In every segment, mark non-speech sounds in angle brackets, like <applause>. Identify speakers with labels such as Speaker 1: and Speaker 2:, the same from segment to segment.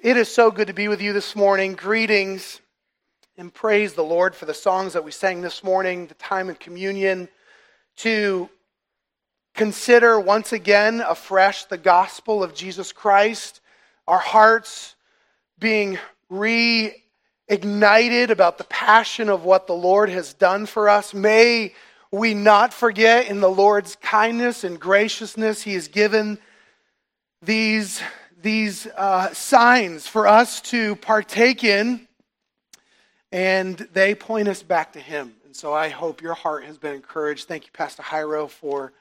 Speaker 1: It is so good to be with you this morning. Greetings and praise the Lord for the songs that we sang this morning, the time of communion, to consider once again afresh the gospel of Jesus Christ, our hearts being reignited about the passion of what the Lord has done for us. May we not forget in the Lord's kindness and graciousness, He has given these these uh, signs for us to partake in, and they point us back to Him. And so I hope your heart has been encouraged. Thank you, Pastor Hyro, for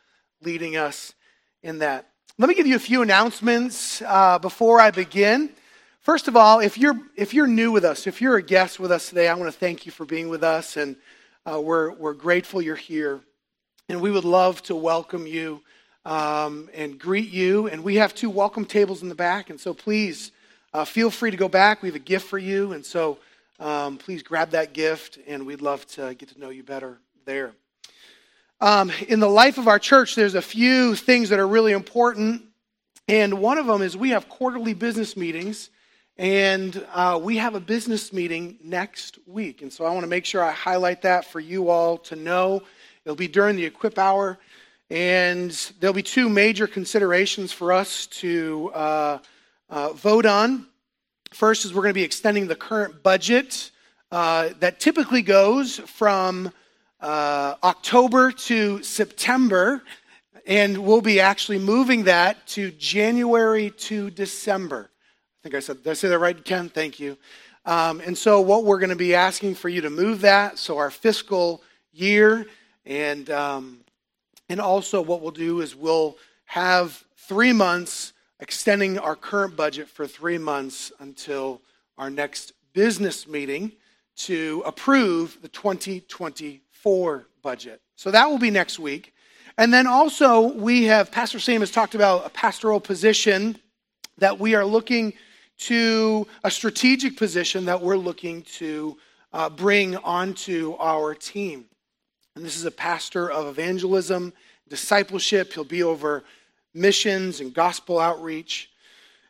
Speaker 1: leading us in that. Let me give you a few announcements uh, before I begin. First of all, if you're if you're new with us, if you're a guest with us today, I want to thank you for being with us, and uh, we're we're grateful you're here, and we would love to welcome you um, and greet you. And we have two welcome tables in the back. And so please uh, feel free to go back. We have a gift for you. And so um, please grab that gift, and we'd love to get to know you better there. Um, in the life of our church, there's a few things that are really important. And one of them is we have quarterly business meetings. And uh, we have a business meeting next week. And so I want to make sure I highlight that for you all to know. It'll be during the Equip Hour. And there'll be two major considerations for us to uh, uh, vote on. First is we're going to be extending the current budget uh, that typically goes from uh, October to September, and we'll be actually moving that to January to December. I think I said, did I say that right, Ken? Thank you. Um, and so, what we're going to be asking for you to move that, so our fiscal year, and um, and also, what we'll do is we'll have three months extending our current budget for three months until our next business meeting to approve the 2024 budget. So that will be next week. And then also, we have, Pastor Sam has talked about a pastoral position that we are looking to, a strategic position that we're looking to uh, bring onto our team. And this is a pastor of evangelism, discipleship. He'll be over missions and gospel outreach.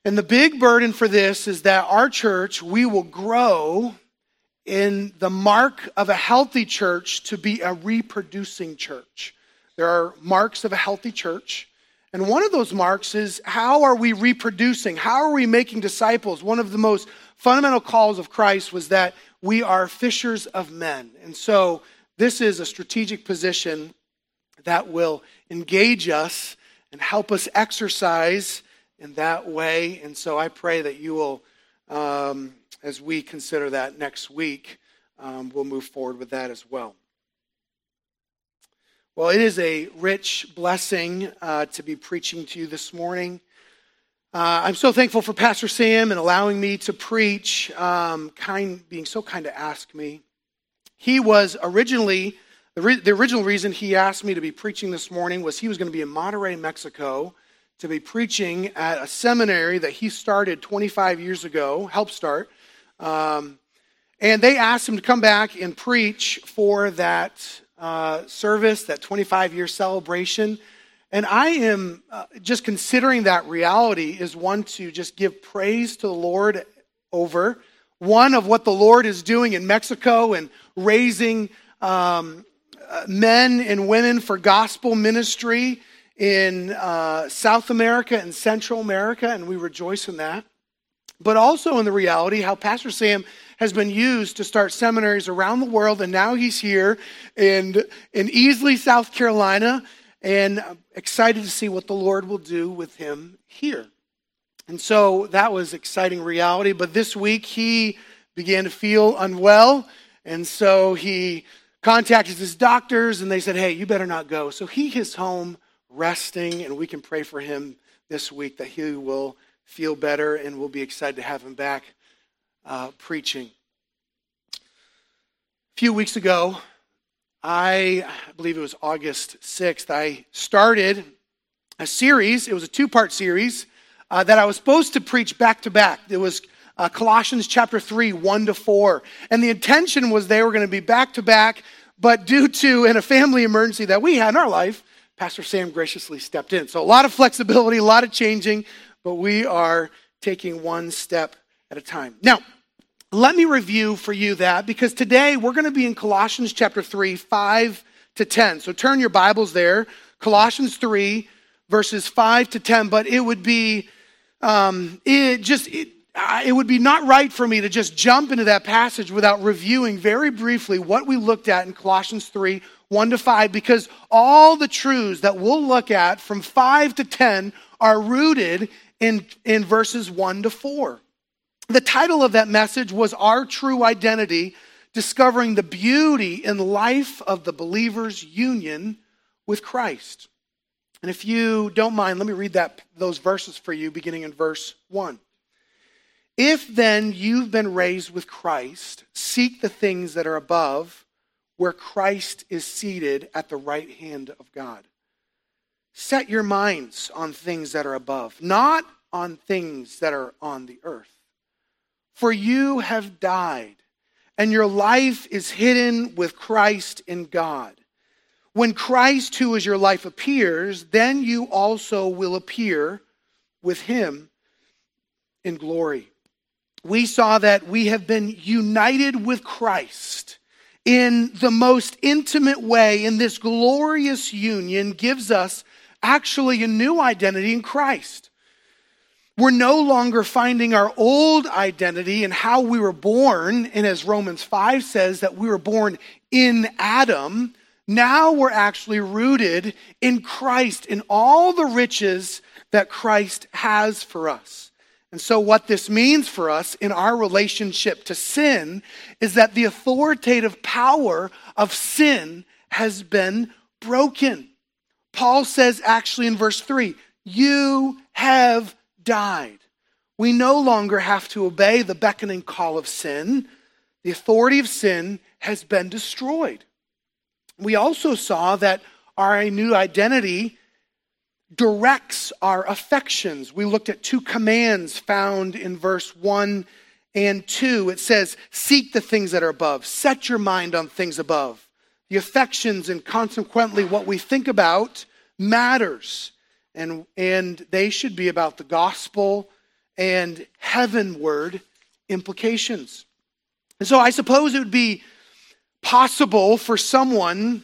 Speaker 1: And the big burden for this is that our church, we will grow in the mark of a healthy church to be a reproducing church. There are marks of a healthy church. And one of those marks is how are we reproducing? How are we making disciples? One of the most fundamental calls of Christ was that we are fishers of men. And so this is a strategic position that will engage us and help us exercise in that way. And so I pray that you will, um, as we consider that next week, um, we'll move forward with that as well. Well, it is a rich blessing uh, to be preaching to you this morning. Uh, I'm so thankful for Pastor Sam and allowing me to preach, um, kind, being so kind to ask me. He was originally, the, re- the original reason he asked me to be preaching this morning was he was going to be in Monterrey, Mexico, to be preaching at a seminary that he started 25 years ago, helped start. Um, and they asked him to come back and preach for that uh, service, that 25 year celebration. And I am uh, just considering that reality is one to just give praise to the Lord over one of what the Lord is doing in Mexico and raising um, uh, men and women for gospel ministry in uh, South America and Central America, and we rejoice in that. But also in the reality how Pastor Sam has been used to start seminaries around the world, and now he's here in, in Easley, South Carolina, and excited to see what the Lord will do with him here. And so that was exciting reality. But this week he began to feel unwell. And so he contacted his doctors and they said, hey, you better not go. So he is home resting, and we can pray for him this week that he will feel better and we'll be excited to have him back uh, preaching. A few weeks ago, I, I believe it was August 6th, I started a series. It was a two part series uh, that I was supposed to preach back to back. It was uh, Colossians chapter 3, 1 to 4. And the intention was they were going to be back to back, but due to in a family emergency that we had in our life, Pastor Sam graciously stepped in. So a lot of flexibility, a lot of changing, but we are taking one step at a time. Now, let me review for you that because today we're going to be in Colossians chapter 3, 5 to 10. So turn your Bibles there, Colossians 3, verses 5 to 10. But it would be um, it just it, it would be not right for me to just jump into that passage without reviewing very briefly what we looked at in Colossians 3, 1 to 5, because all the truths that we'll look at from 5 to 10 are rooted in, in verses 1 to 4. The title of that message was Our True Identity Discovering the Beauty in Life of the Believer's Union with Christ. And if you don't mind, let me read that, those verses for you, beginning in verse 1. If then you've been raised with Christ, seek the things that are above, where Christ is seated at the right hand of God. Set your minds on things that are above, not on things that are on the earth. For you have died, and your life is hidden with Christ in God. When Christ, who is your life, appears, then you also will appear with him in glory. We saw that we have been united with Christ in the most intimate way, in this glorious union, gives us actually a new identity in Christ. We're no longer finding our old identity in how we were born. And as Romans 5 says, that we were born in Adam. Now we're actually rooted in Christ, in all the riches that Christ has for us. And so, what this means for us in our relationship to sin is that the authoritative power of sin has been broken. Paul says, actually, in verse 3, you have died. We no longer have to obey the beckoning call of sin. The authority of sin has been destroyed. We also saw that our new identity directs our affections. We looked at two commands found in verse 1 and 2. It says, Seek the things that are above, set your mind on things above. The affections and consequently what we think about matters and, and they should be about the gospel and heavenward implications. And so I suppose it would be possible for someone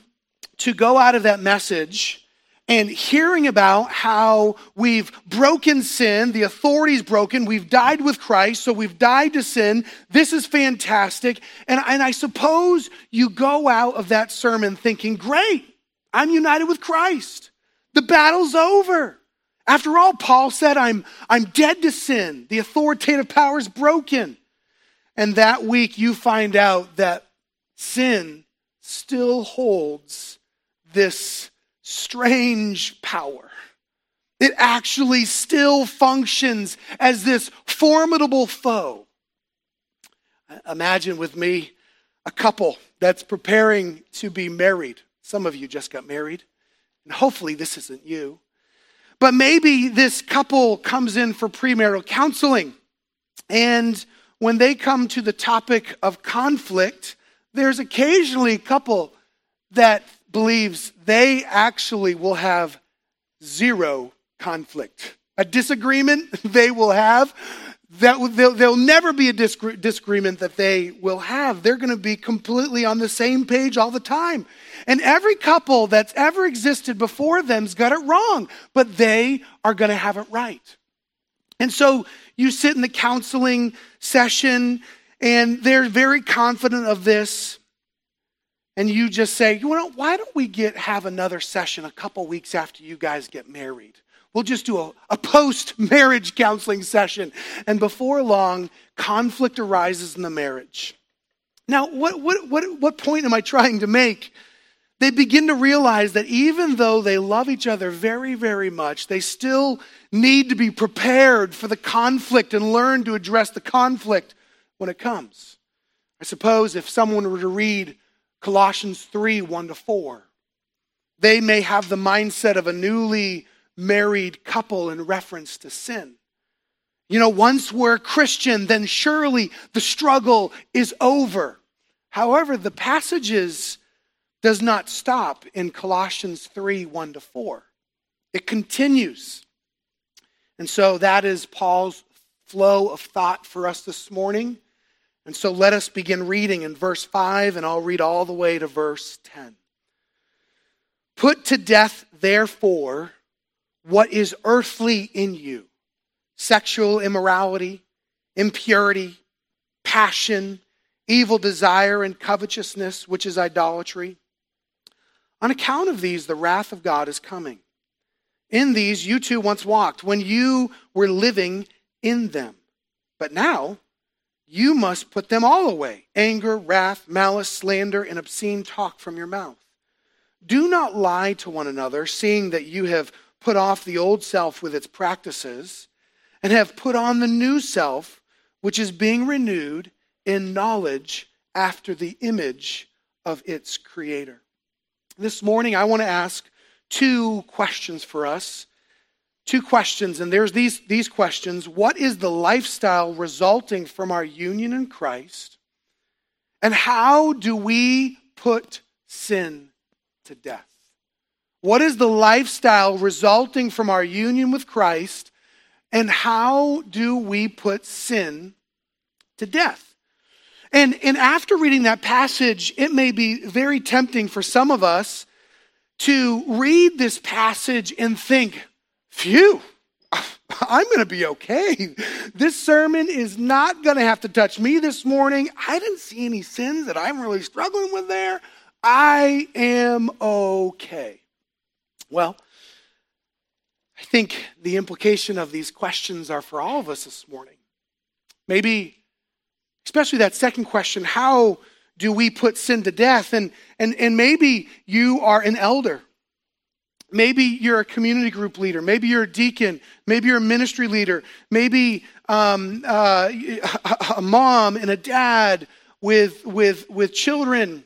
Speaker 1: to go out of that message and hearing about how we've broken sin, the authority's broken, we've died with Christ, so we've died to sin. This is fantastic. And, and I suppose you go out of that sermon thinking, great, I'm united with Christ. The battle's over. After all, Paul said, I'm, I'm dead to sin. The authoritative power is broken. And that week, you find out that sin still holds this strange power. It actually still functions as this formidable foe. Imagine with me a couple that's preparing to be married. Some of you just got married. And hopefully, this isn't you. But maybe this couple comes in for premarital counseling. And when they come to the topic of conflict, there's occasionally a couple that believes they actually will have zero conflict. A disagreement <laughs> they will have that there'll, never be a disagreement that they will have. They're going to be completely on the same page all the time. And every couple that's ever existed before them's got it wrong, but they are going to have it right. And so you sit in the counseling session and they're very confident of this. And you just say, you know, why don't we get have another session a couple weeks after you guys get married? We'll just do a, a post marriage counseling session. And before long, conflict arises in the marriage. Now, what, what, what, what point am I trying to make? They begin to realize that even though they love each other very, very much, they still need to be prepared for the conflict and learn to address the conflict when it comes. I suppose if someone were to read Colossians 3 1 to 4, they may have the mindset of a newly married couple in reference to sin. You know, once we're Christian, then surely the struggle is over. However, the passages does not stop in Colossians 3 1 to 4. It continues. And so that is Paul's flow of thought for us this morning. And so let us begin reading in verse 5, and I'll read all the way to verse 10. Put to death, therefore, what is earthly in you sexual immorality, impurity, passion, evil desire, and covetousness, which is idolatry. On account of these, the wrath of God is coming. In these you too once walked when you were living in them. But now you must put them all away anger, wrath, malice, slander, and obscene talk from your mouth. Do not lie to one another, seeing that you have put off the old self with its practices and have put on the new self, which is being renewed in knowledge after the image of its creator. This morning, I want to ask two questions for us. Two questions, and there's these, these questions. What is the lifestyle resulting from our union in Christ? And how do we put sin to death? What is the lifestyle resulting from our union with Christ? And how do we put sin to death? And, and after reading that passage, it may be very tempting for some of us to read this passage and think, phew, <laughs> I'm going to be okay. This sermon is not going to have to touch me this morning. I didn't see any sins that I'm really struggling with there. I am okay. Well, I think the implication of these questions are for all of us this morning. Maybe, especially that second question how do we put sin to death? And, and, and maybe you are an elder. Maybe you're a community group leader. Maybe you're a deacon. Maybe you're a ministry leader. Maybe um, uh, <laughs> a mom and a dad with, with, with children.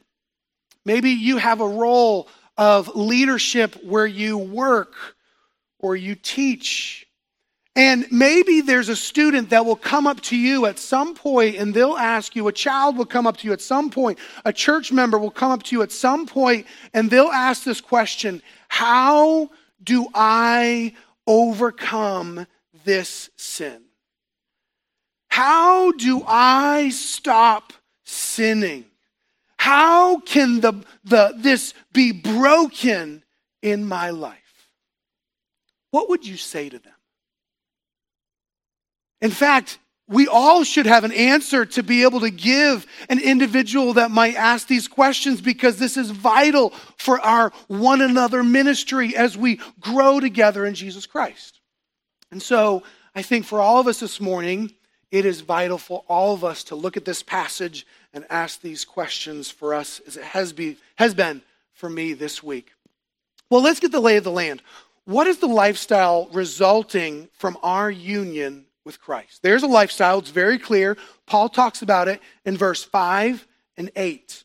Speaker 1: Maybe you have a role of leadership where you work or you teach. And maybe there's a student that will come up to you at some point and they'll ask you, a child will come up to you at some point, a church member will come up to you at some point and they'll ask this question How do I overcome this sin? How do I stop sinning? How can the, the, this be broken in my life? What would you say to them? In fact, we all should have an answer to be able to give an individual that might ask these questions because this is vital for our one another ministry as we grow together in Jesus Christ. And so I think for all of us this morning, it is vital for all of us to look at this passage and ask these questions for us as it has, be, has been for me this week. Well, let's get the lay of the land. What is the lifestyle resulting from our union with Christ? There's a lifestyle, it's very clear. Paul talks about it in verse 5 and 8.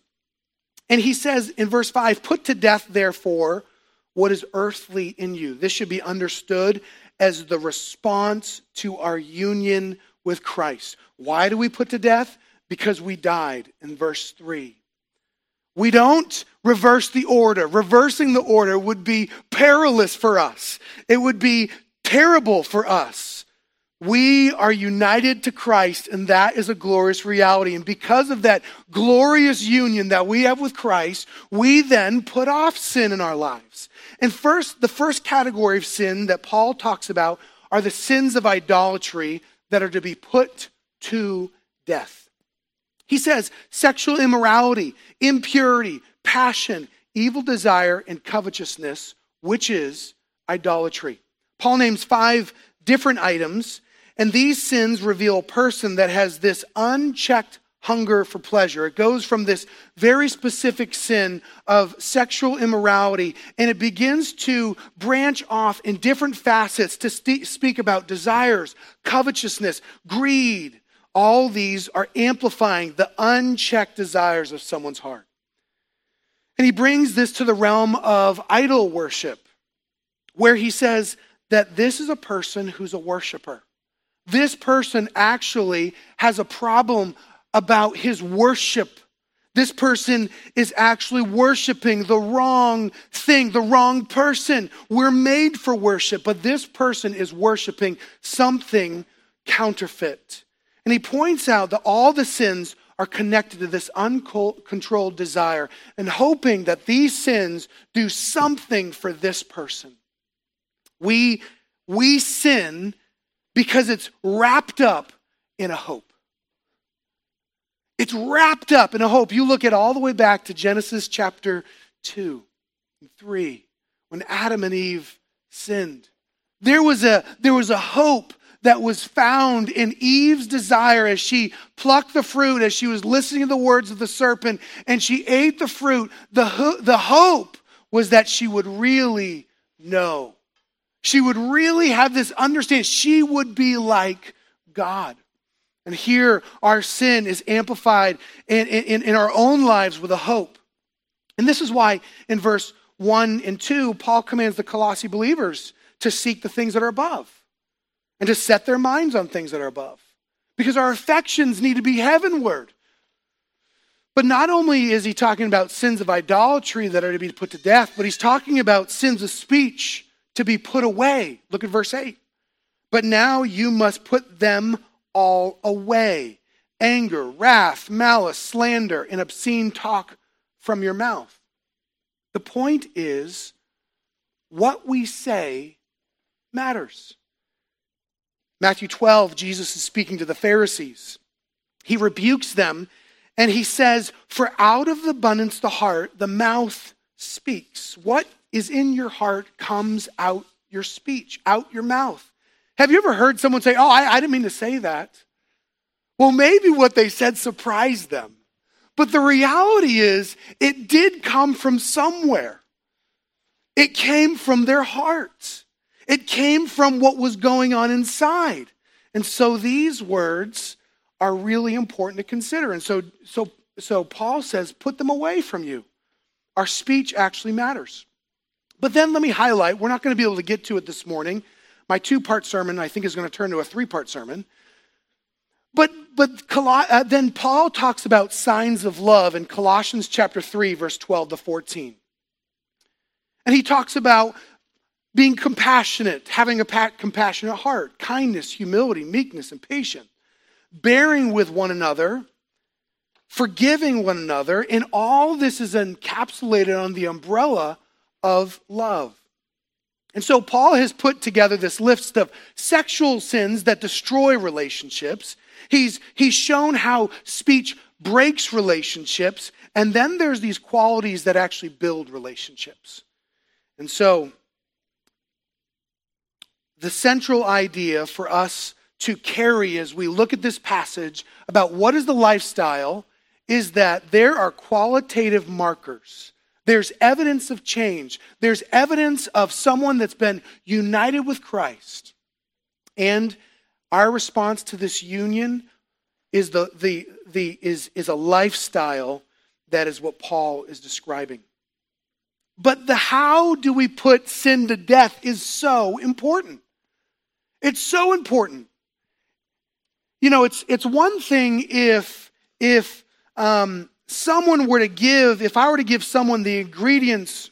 Speaker 1: And he says in verse 5, Put to death, therefore, what is earthly in you. This should be understood as the response to our union with Christ. Why do we put to death? because we died in verse 3. We don't reverse the order. Reversing the order would be perilous for us, it would be terrible for us. We are united to Christ, and that is a glorious reality. And because of that glorious union that we have with Christ, we then put off sin in our lives. And first, the first category of sin that Paul talks about are the sins of idolatry that are to be put to death. He says sexual immorality, impurity, passion, evil desire, and covetousness, which is idolatry. Paul names five different items, and these sins reveal a person that has this unchecked hunger for pleasure. It goes from this very specific sin of sexual immorality, and it begins to branch off in different facets to speak about desires, covetousness, greed, all these are amplifying the unchecked desires of someone's heart. And he brings this to the realm of idol worship, where he says that this is a person who's a worshiper. This person actually has a problem about his worship. This person is actually worshiping the wrong thing, the wrong person. We're made for worship, but this person is worshiping something counterfeit. And he points out that all the sins are connected to this uncontrolled desire and hoping that these sins do something for this person. We, we sin because it's wrapped up in a hope. It's wrapped up in a hope. You look at all the way back to Genesis chapter 2 and 3 when Adam and Eve sinned. There was a, there was a hope that was found in Eve's desire as she plucked the fruit, as she was listening to the words of the serpent, and she ate the fruit. The, ho- the hope was that she would really know. She would really have this understanding. She would be like God. And here, our sin is amplified in, in, in our own lives with a hope. And this is why in verse 1 and 2, Paul commands the Colossi believers to seek the things that are above and to set their minds on things that are above. Because our affections need to be heavenward. But not only is he talking about sins of idolatry that are to be put to death, but he's talking about sins of speech to be put away. Look at verse 8. But now you must put them all away anger, wrath, malice, slander, and obscene talk from your mouth. The point is, what we say matters. Matthew 12, Jesus is speaking to the Pharisees. He rebukes them and he says, For out of the abundance of the heart, the mouth speaks. What is in your heart comes out your speech, out your mouth. Have you ever heard someone say, Oh, I, I didn't mean to say that? Well, maybe what they said surprised them. But the reality is, it did come from somewhere. It came from their hearts. It came from what was going on inside. And so these words are really important to consider. And so, so, so Paul says, put them away from you. Our speech actually matters. But then let me highlight, we're not going to be able to get to it this morning. My two part sermon, I think, is going to turn to a three part sermon. But, but uh, then Paul talks about signs of love in Colossians chapter 3, verse 12 to 14. And he talks about being compassionate, having a compassionate heart, kindness, humility, meekness, and patience, bearing with one another, forgiving one another, and all this is encapsulated on the umbrella of love. And so Paul has put together this list of sexual sins that destroy relationships. He's, he's shown how speech breaks relationships, and then there's these qualities that actually build relationships. And so the central idea for us to carry as we look at this passage about what is the lifestyle is that there are qualitative markers. There's evidence of change. There's evidence of someone that's been united with Christ. And our response to this union is, the, the, the, is, is a lifestyle that is what Paul is describing. But the how do we put sin to death is so important. It's so important. You know, it's, it's one thing if, if um, someone were to give, if I were to give someone the ingredients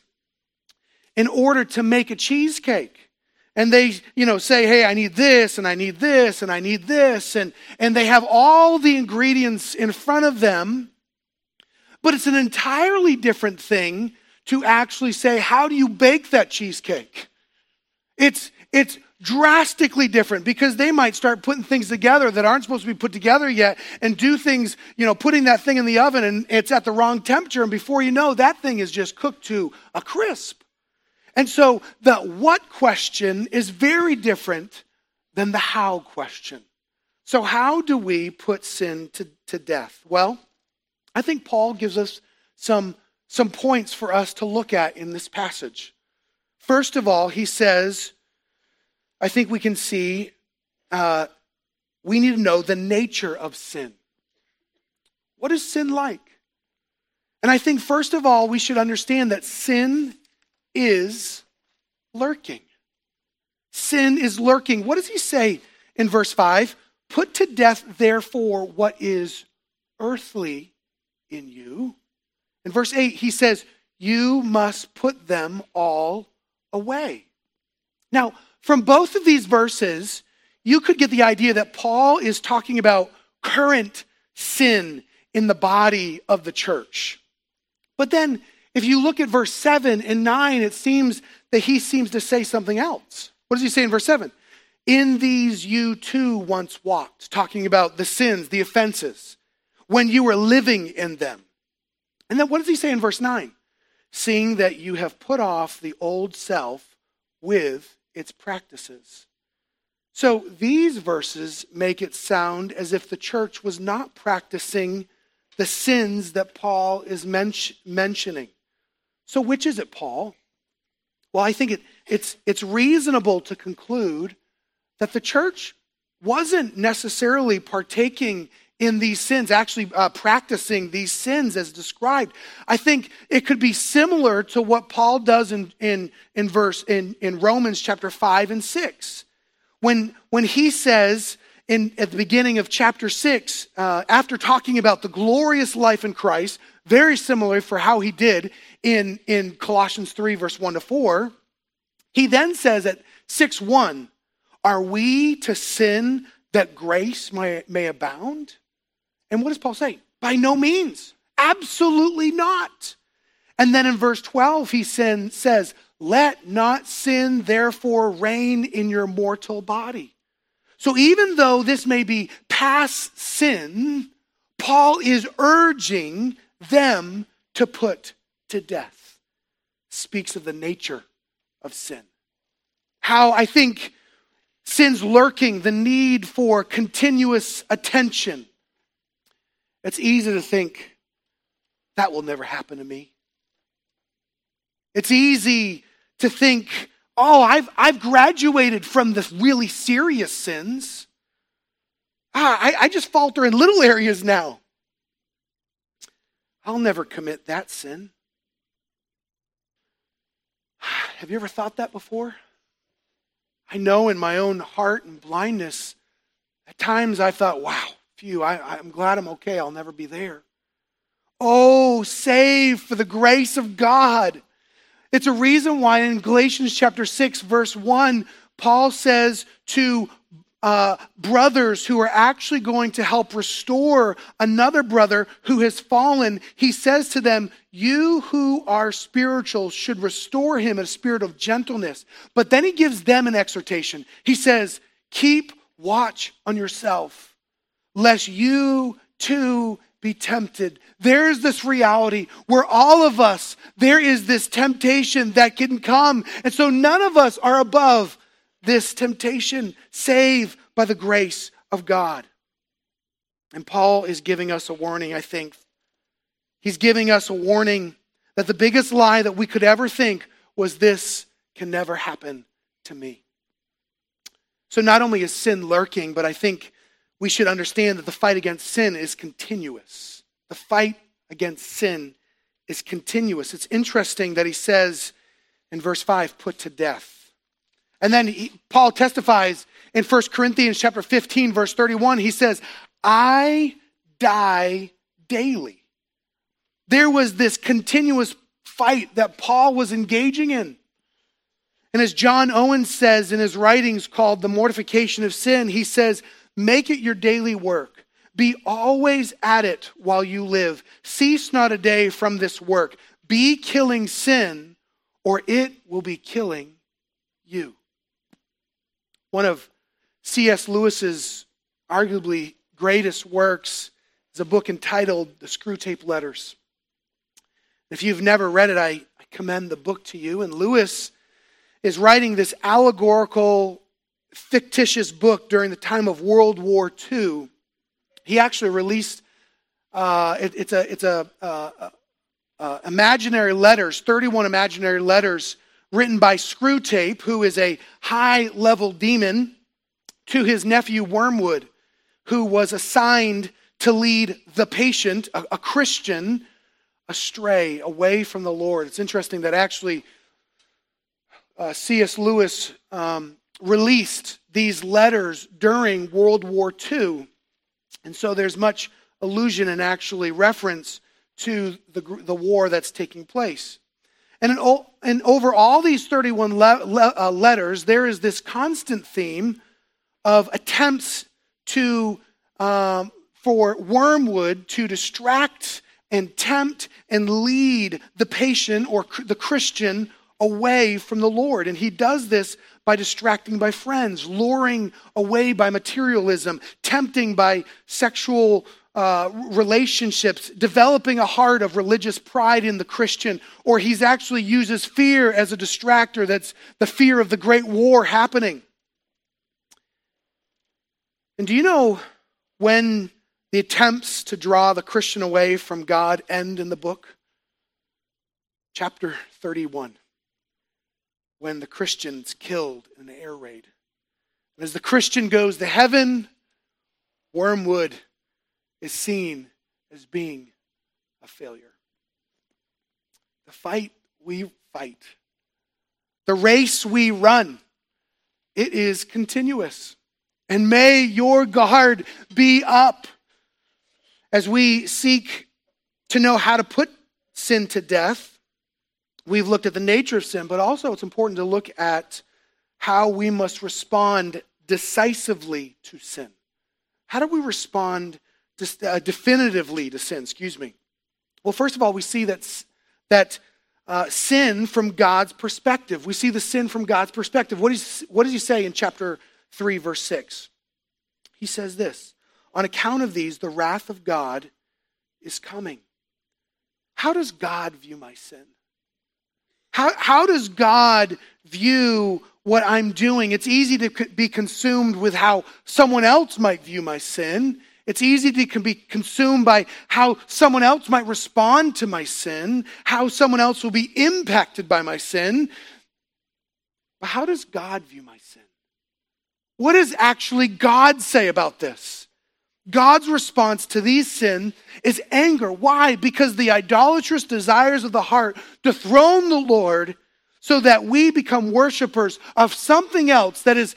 Speaker 1: in order to make a cheesecake, and they, you know, say, hey, I need this, and I need this, and I need this, and, and they have all the ingredients in front of them, but it's an entirely different thing to actually say, how do you bake that cheesecake? It's, it's drastically different because they might start putting things together that aren't supposed to be put together yet and do things, you know, putting that thing in the oven and it's at the wrong temperature. And before you know, that thing is just cooked to a crisp. And so the what question is very different than the how question. So, how do we put sin to, to death? Well, I think Paul gives us some, some points for us to look at in this passage. First of all, he says, I think we can see uh, we need to know the nature of sin. What is sin like? And I think, first of all, we should understand that sin is lurking. Sin is lurking. What does he say in verse 5? Put to death, therefore, what is earthly in you. In verse 8, he says, You must put them all away. Now, from both of these verses, you could get the idea that Paul is talking about current sin in the body of the church. But then, if you look at verse 7 and 9, it seems that he seems to say something else. What does he say in verse 7? In these you too once walked, talking about the sins, the offenses, when you were living in them. And then what does he say in verse 9? Seeing that you have put off the old self with its practices. So these verses make it sound as if the church was not practicing the sins that Paul is men- mentioning. So, which is it, Paul? Well, I think it, it's, it's reasonable to conclude that the church wasn't necessarily partaking in these sins, actually uh, practicing these sins as described. I think it could be similar to what Paul does in, in, in verse in, in Romans chapter 5 and 6. When, when he says in, at the beginning of chapter 6, uh, after talking about the glorious life in Christ, very similar for how he did in, in Colossians 3, verse 1 to 4, he then says at 6 1, Are we to sin that grace may, may abound? And what does Paul say? By no means. Absolutely not. And then in verse 12, he says, Let not sin therefore reign in your mortal body. So even though this may be past sin, Paul is urging them to put to death. Speaks of the nature of sin. How I think sin's lurking, the need for continuous attention. It's easy to think that will never happen to me. It's easy to think, oh, I've, I've graduated from the really serious sins. Ah, I, I just falter in little <laughs> areas now. I'll never commit that sin. <sighs> Have you ever thought that before? I know in my own heart and blindness, at times I thought, wow, phew, I, I'm glad I'm okay. I'll never be there. Oh, save for the grace of God. It's a reason why in Galatians chapter 6, verse 1, Paul says to uh, brothers who are actually going to help restore another brother who has fallen, he says to them, You who are spiritual should restore him in a spirit of gentleness. But then he gives them an exhortation. He says, Keep watch on yourself, lest you too be tempted. There's this reality where all of us, there is this temptation that can come. And so none of us are above this temptation, save by the grace of God. And Paul is giving us a warning, I think. He's giving us a warning that the biggest lie that we could ever think was this can never happen to me. So not only is sin lurking, but I think we should understand that the fight against sin is continuous. The fight against sin is continuous. It's interesting that he says in verse 5, put to death. And then he, Paul testifies in 1 Corinthians chapter 15 verse 31 he says, "I die daily." There was this continuous fight that Paul was engaging in. And as John Owen says in his writings called The Mortification of Sin, he says, "Make it your daily work. Be always at it while you live. Cease not a day from this work. Be killing sin, or it will be killing you." One of C.S. Lewis's arguably greatest works is a book entitled The Screwtape Letters. If you've never read it, I, I commend the book to you. And Lewis is writing this allegorical, fictitious book during the time of World War II. He actually released uh, it, it's a it's a uh, uh, uh imaginary letters, 31 imaginary letters written by Screwtape, who is a high level demon, to his nephew Wormwood, who was assigned to lead the patient, a, a Christian, astray, away from the Lord. It's interesting that actually uh, C.S. Lewis um, released these letters during World War II. And so there's much allusion and actually reference to the, the war that's taking place. And, in, and over all these 31 le- le- uh, letters, there is this constant theme of attempts to um, for wormwood to distract and tempt and lead the patient or the Christian away from the Lord. And he does this by distracting by friends, luring away by materialism, tempting by sexual uh, relationships, developing a heart of religious pride in the Christian, or he's actually uses fear as a distractor. That's the fear of the great war happening. And do you know when the attempts to draw the Christian away from God end in the book? Chapter 31, when the Christian's killed in an air raid. And as the Christian goes to heaven, wormwood is seen as being a failure. The fight we fight, the race we run, it is continuous. And may your guard be up as we seek to know how to put sin to death, we've looked at the nature of sin, but also it's important to look at how we must respond decisively to sin. How do we respond uh, definitively to sin? Excuse me. Well, first of all, we see that, that uh, sin from God's perspective. We see the sin from God's perspective. What, is, what does he say in chapter 3, verse 6? He says this on account of these, the wrath of God is coming. How does God view my sin? How, how does God view what I'm doing? It's easy to be consumed with how someone else might view my sin. It's easy to be consumed by how someone else might respond to my sin, how someone else will be impacted by my sin. But how does God view my sin? What does actually God say about this? God's response to these sin is anger. Why? Because the idolatrous desires of the heart dethrone the Lord so that we become worshipers of something else that is,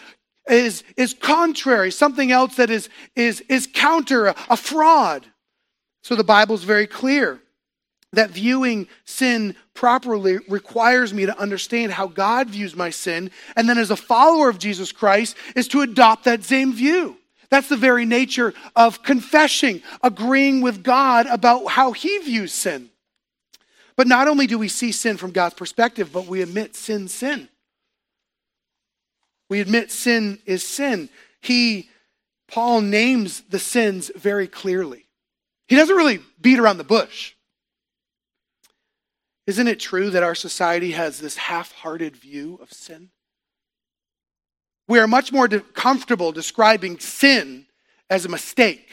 Speaker 1: is, is contrary, something else that is, is, is counter, a, a fraud. So the Bible is very clear that viewing sin properly requires me to understand how God views my sin, and then as a follower of Jesus Christ, is to adopt that same view. That's the very nature of confessing, agreeing with God about how He views sin. But not only do we see sin from God's perspective, but we admit sin, sin. We admit sin is sin. He, Paul names the sins very clearly. He doesn't really beat around the bush. Isn't it true that our society has this half hearted view of sin? We are much more comfortable describing sin as a mistake,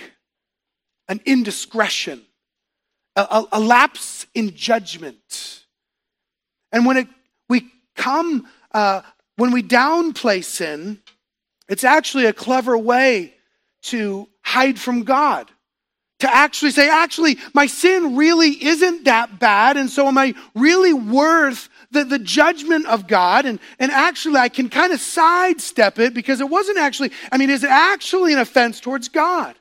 Speaker 1: an indiscretion, a, a, a lapse in judgment. And when it, we come, uh, when we downplay sin, it's actually a clever way to hide from God. To actually say, actually, my sin really isn't that bad, and so am I really worth the, the judgment of God, and, and actually I can kind of sidestep it because it wasn't actually, I mean, is it actually an offense towards God?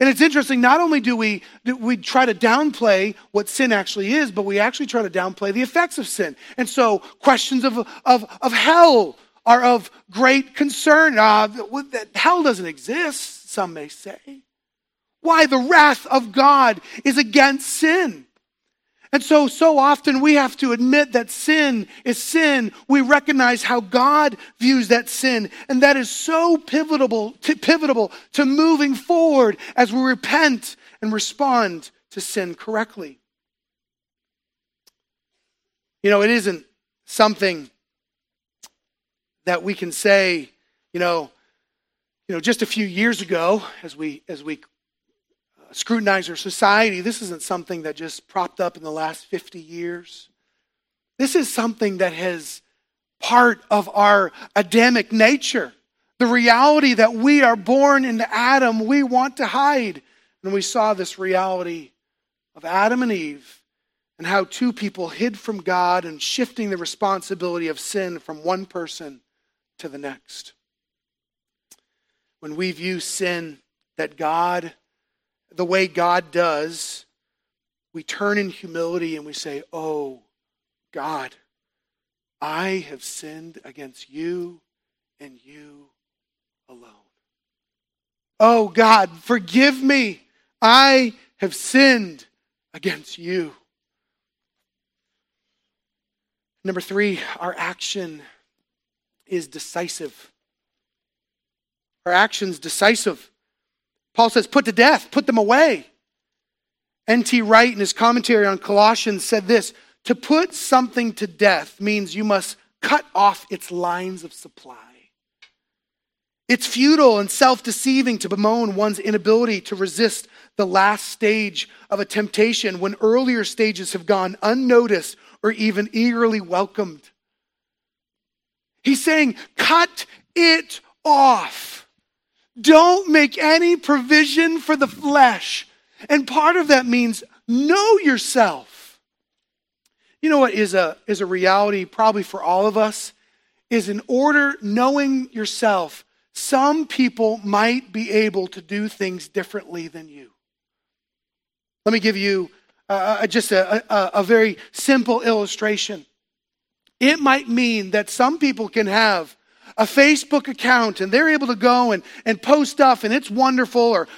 Speaker 1: And it's interesting, not only do we, do we try to downplay what sin actually is, but we actually try to downplay the effects of sin. And so questions of, of, of hell are of great concern. Uh, that hell doesn't exist, some may say. Why? The wrath of God is against sin. And so, so often we have to admit that sin is sin. We recognize how God views that sin. And that is so pivotal to, pivotal to moving forward as we repent and respond to sin correctly. You know, it isn't something that we can say, you know, you know, just a few years ago, as we as we scrutinize our society, this isn't something that just propped up in the last 50 years. This is something that has part of our Adamic nature. The reality that we are born into Adam, we want to hide. And we saw this reality of Adam and Eve and how two people hid from God and shifting the responsibility of sin from one person to the next. When we view sin that God the way God does, we turn in humility and we say, Oh, God, I have sinned against you and you alone. Oh God, forgive me. I have sinned against you. Number three, our action is decisive. Our action's decisive. Paul says, put to death, put them away. N.T. Wright, in his commentary on Colossians, said this To put something to death means you must cut off its lines of supply. It's futile and self deceiving to bemoan one's inability to resist the last stage of a temptation when earlier stages have gone unnoticed or even eagerly welcomed. He's saying, cut it off. Don't make any provision for the flesh. And part of that means know yourself. You know what is a, is a reality, probably for all of us, is in order, knowing yourself, some people might be able to do things differently than you. Let me give you uh, just a, a, a very simple illustration. It might mean that some people can have a Facebook account and they're able to go and, and post stuff and it's wonderful or,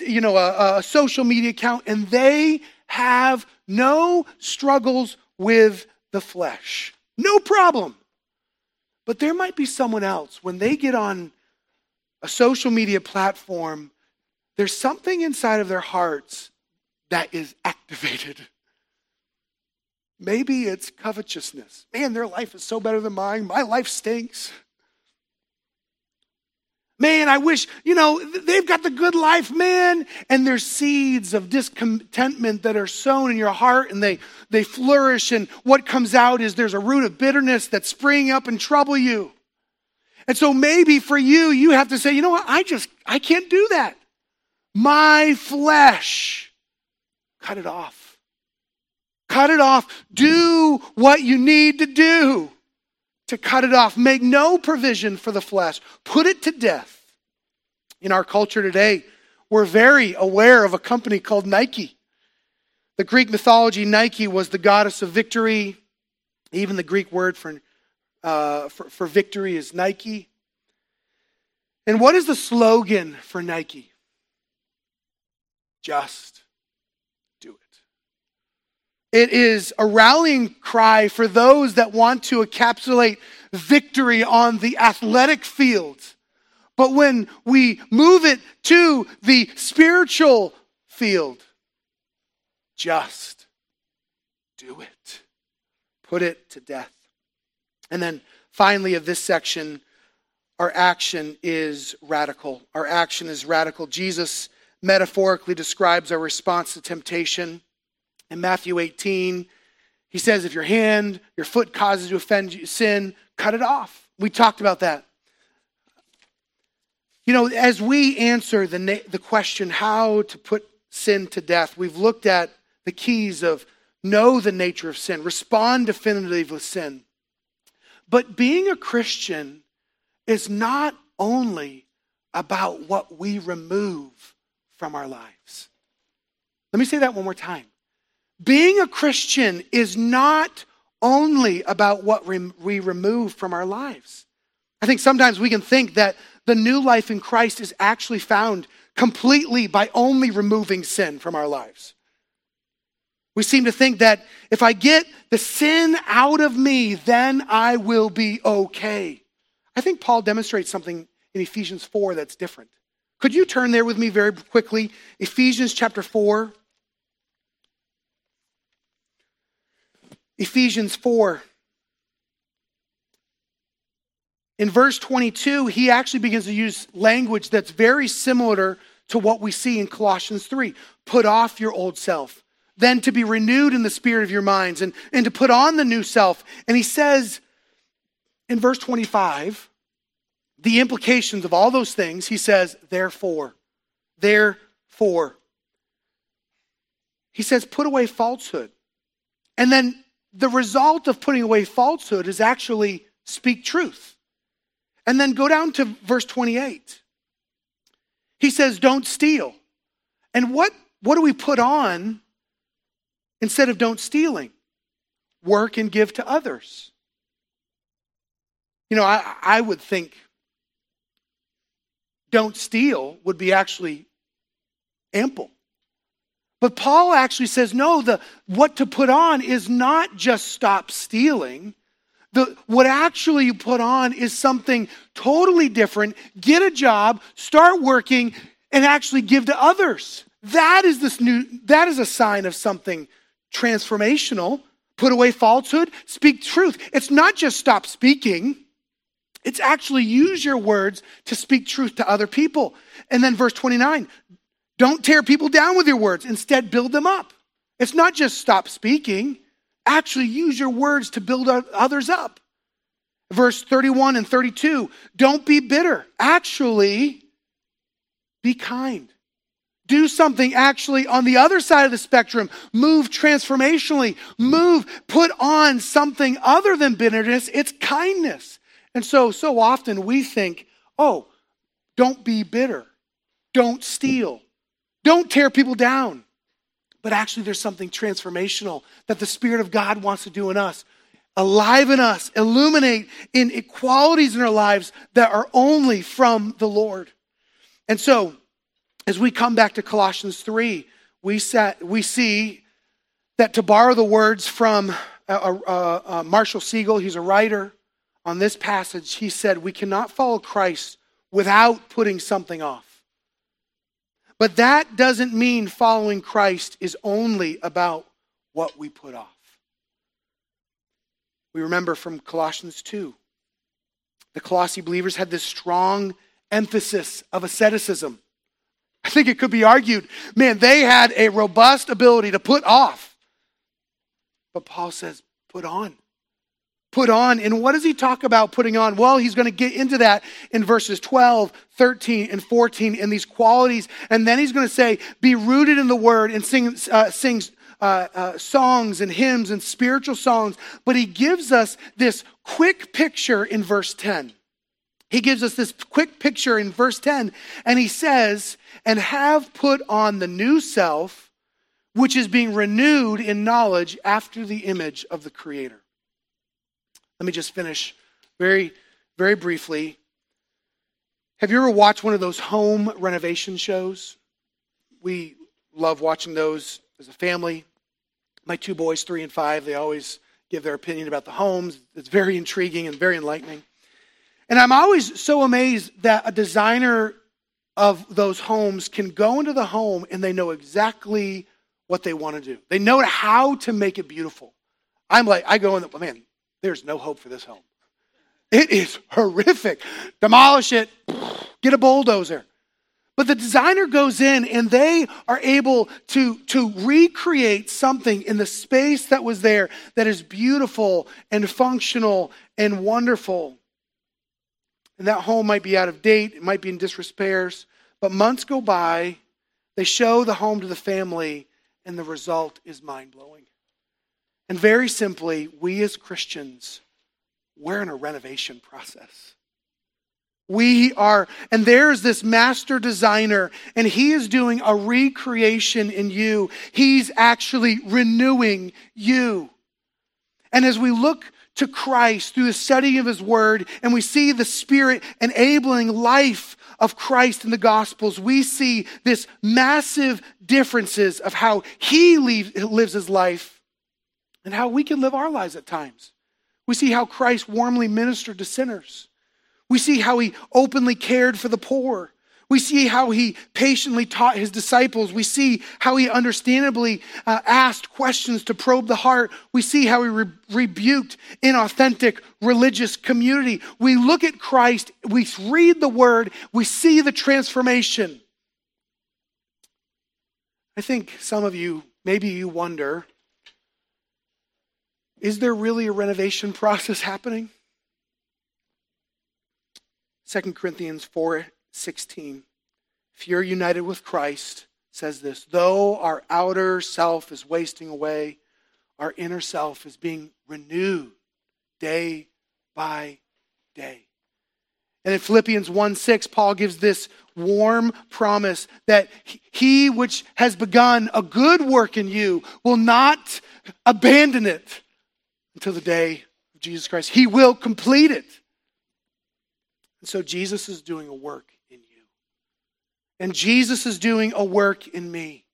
Speaker 1: you know, a, a social media account and they have no struggles with the flesh. No problem. But there might be someone else when they get on a social media platform, there's something inside of their hearts that is activated. Maybe it's covetousness. Man, their life is so better than mine. My life stinks. Man, I wish, you know, they've got the good life, man. And there's seeds of discontentment that are sown in your heart and they, they flourish. And what comes out is there's a root of bitterness that's springing up and trouble you. And so maybe for you, you have to say, you know what? I just, I can't do that. My flesh, cut it off. Cut it off. Do what you need to do to cut it off. Make no provision for the flesh. Put it to death. In our culture today, we're very aware of a company called Nike. The Greek mythology, Nike was the goddess of victory. Even the Greek word for, uh, for, for victory is Nike. And what is the slogan for Nike? Just it is a rallying cry for those that want to encapsulate victory on the athletic field. But when we move it to the spiritual field, just do it. Put it to death. And then finally, of this section, our action is radical. Our action is radical. Jesus metaphorically describes our response to temptation in Matthew 18, he says, if your hand, your foot causes you to offend you, sin, cut it off. We talked about that. You know, as we answer the, na- the question how to put sin to death, we've looked at the keys of know the nature of sin, respond definitively with sin. But being a Christian is not only about what we remove from our lives. Let me say that one more time. Being a Christian is not only about what we remove from our lives. I think sometimes we can think that the new life in Christ is actually found completely by only removing sin from our lives. We seem to think that if I get the sin out of me, then I will be okay. I think Paul demonstrates something in Ephesians 4 that's different. Could you turn there with me very quickly? Ephesians chapter 4. Ephesians 4. In verse 22, he actually begins to use language that's very similar to what we see in Colossians 3. Put off your old self, then to be renewed in the spirit of your minds, and, and to put on the new self. And he says in verse 25, the implications of all those things, he says, therefore, therefore. He says, put away falsehood. And then the result of putting away falsehood is actually speak truth. And then go down to verse 28. He says, Don't steal. And what, what do we put on instead of don't stealing? Work and give to others. You know, I, I would think don't steal would be actually ample. But Paul actually says, no, the, what to put on is not just stop stealing. The, what actually you put on is something totally different. Get a job, start working, and actually give to others. That is this new, that is a sign of something transformational. Put away falsehood, speak truth. It's not just stop speaking. It's actually use your words to speak truth to other people. And then verse 29 don't tear people down with your words, instead, build them up. It's not just stop speaking, actually use your words to build others up. Verse 31 and 32 don't be bitter, actually, be kind. Do something actually on the other side of the spectrum. Move transformationally. Move, put on something other than bitterness. It's kindness. And so, so often we think, oh, don't be bitter. Don't steal. Don't tear people down. But actually, there's something transformational that the Spirit of God wants to do in us. Alive in us, illuminate in equalities in our lives that are only from the Lord. And so, as we come back to Colossians 3, we, set, we see that to borrow the words from uh, uh, uh, Marshall Segal, he's a writer on this passage, he said, We cannot follow Christ without putting something off. But that doesn't mean following Christ is only about what we put off. We remember from Colossians 2. The Colossi believers had this strong emphasis of asceticism. I think it could be argued, man, they had a robust ability to put off. But Paul says, put on put on. And what does he talk about putting on? Well, he's going to get into that in verses 12, 13, and 14 in these qualities. And then he's going to say, be rooted in the word and sing, uh, sing uh, uh, songs and hymns and spiritual songs. But he gives us this quick picture in verse 10. He gives us this quick picture in verse 10, and he says, and have put on the new self, which is being renewed in knowledge after the image of the Creator. Let me just finish very, very briefly. Have you ever watched one of those home renovation shows? We love watching those as a family. My two boys, three and five, they always give their opinion about the homes. It's very intriguing and very enlightening. And I'm always so amazed that a designer of those homes can go into the home and they know exactly what they want to do. They know how to make it beautiful. I'm like, I go in, the, man, there's no hope for this home. It is horrific. Demolish it, get a bulldozer. But the designer goes in and they are able to, to recreate something in the space that was there that is beautiful and functional and wonderful. And that home might be out of date, it might be in disrepair, but months go by, they show the home to the family, and the result is mind blowing. And very simply, we as Christians, we're in a renovation process. We are, and there's this master designer, and he is doing a recreation in you. He's actually renewing you. And as we look to Christ through the study of his word, and we see the Spirit enabling life of Christ in the Gospels, we see this massive differences of how he lives his life and how we can live our lives at times. We see how Christ warmly ministered to sinners. We see how he openly cared for the poor. We see how he patiently taught his disciples. We see how he understandably uh, asked questions to probe the heart. We see how he re- rebuked inauthentic religious community. We look at Christ, we read the word, we see the transformation. I think some of you, maybe you wonder is there really a renovation process happening? 2 Corinthians 4 16. If you're united with Christ, says this though our outer self is wasting away, our inner self is being renewed day by day. And in Philippians 1 6, Paul gives this warm promise that he which has begun a good work in you will not abandon it until the day of Jesus Christ. He will complete it. And so Jesus is doing a work in you. And Jesus is doing a work in me.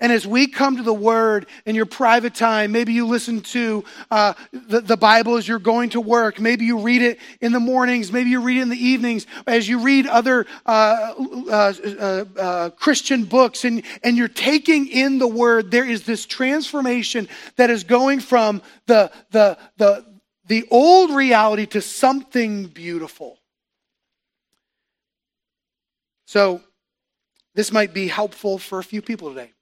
Speaker 1: And as we come to the Word in your private time, maybe you listen to uh, the, the Bible as you're going to work. Maybe you read it in the mornings. Maybe you read it in the evenings. As you read other uh, uh, uh, uh Christian books and, and you're taking in the Word, there is this transformation that is going from the, the, the, the old reality to something beautiful. So, this might be helpful for a few people today.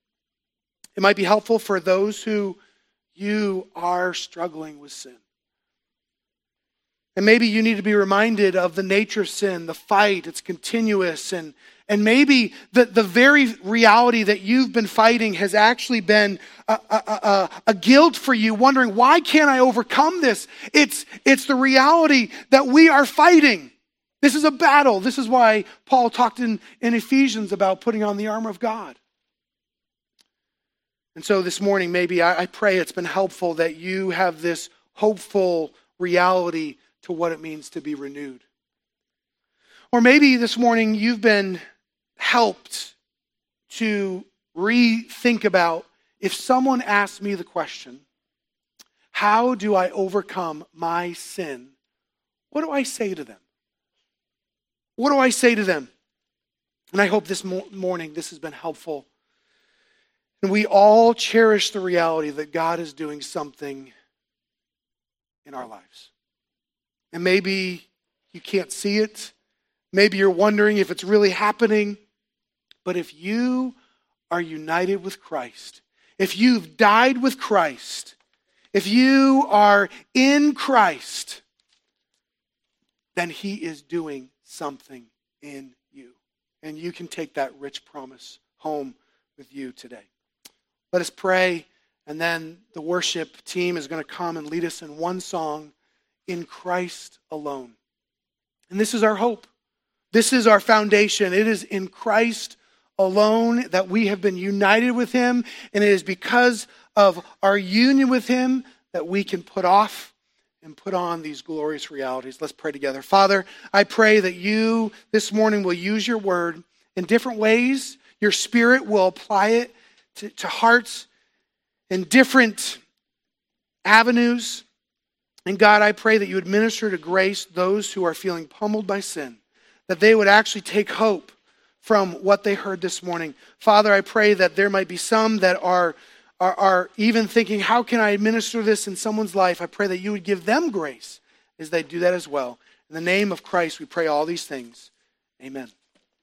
Speaker 1: It might be helpful for those who you are struggling with sin. And maybe you need to be reminded of the nature of sin, the fight, it's continuous, and, and maybe the, the very reality that you've been fighting has actually been a, a, a, a, guilt for you, wondering, why can't I overcome this? It's, it's the reality that we are fighting. This is a battle. This is why Paul talked in, in Ephesians about putting on the armor of God. And so this morning, maybe I, I pray it's been helpful that you have this hopeful reality to what it means to be renewed. Or maybe this morning you've been helped to rethink about if someone asks me the question, How do I overcome my sin? What do I say to them? What do I say to them? And I hope this morning this has been helpful. And we all cherish the reality that God is doing something in our lives. And maybe you can't see it. Maybe you're wondering if it's really happening. But if you are united with Christ, if you've died with Christ, if you are in Christ, then He is doing something in you. And you can take that rich promise home with you today. Let us pray, and then the worship team is going to come and lead us in one song in Christ alone. And this is our hope. This is our foundation. It is in Christ alone that we have been united with Him, and it is because of our union with Him that we can put off and put on these glorious realities. Let's pray together. Father, I pray that you this morning will use your word in different ways. Your spirit will apply it to, to hearts in different avenues. And God, I pray that you would minister to grace those who are feeling pummeled by sin, that they would actually take hope from what they heard this morning. Father, I pray that there might be some that are are, are even thinking, how can I administer this in someone's life? I pray that you would give them grace as they do that as well. In the name of Christ, we pray all these things. Amen.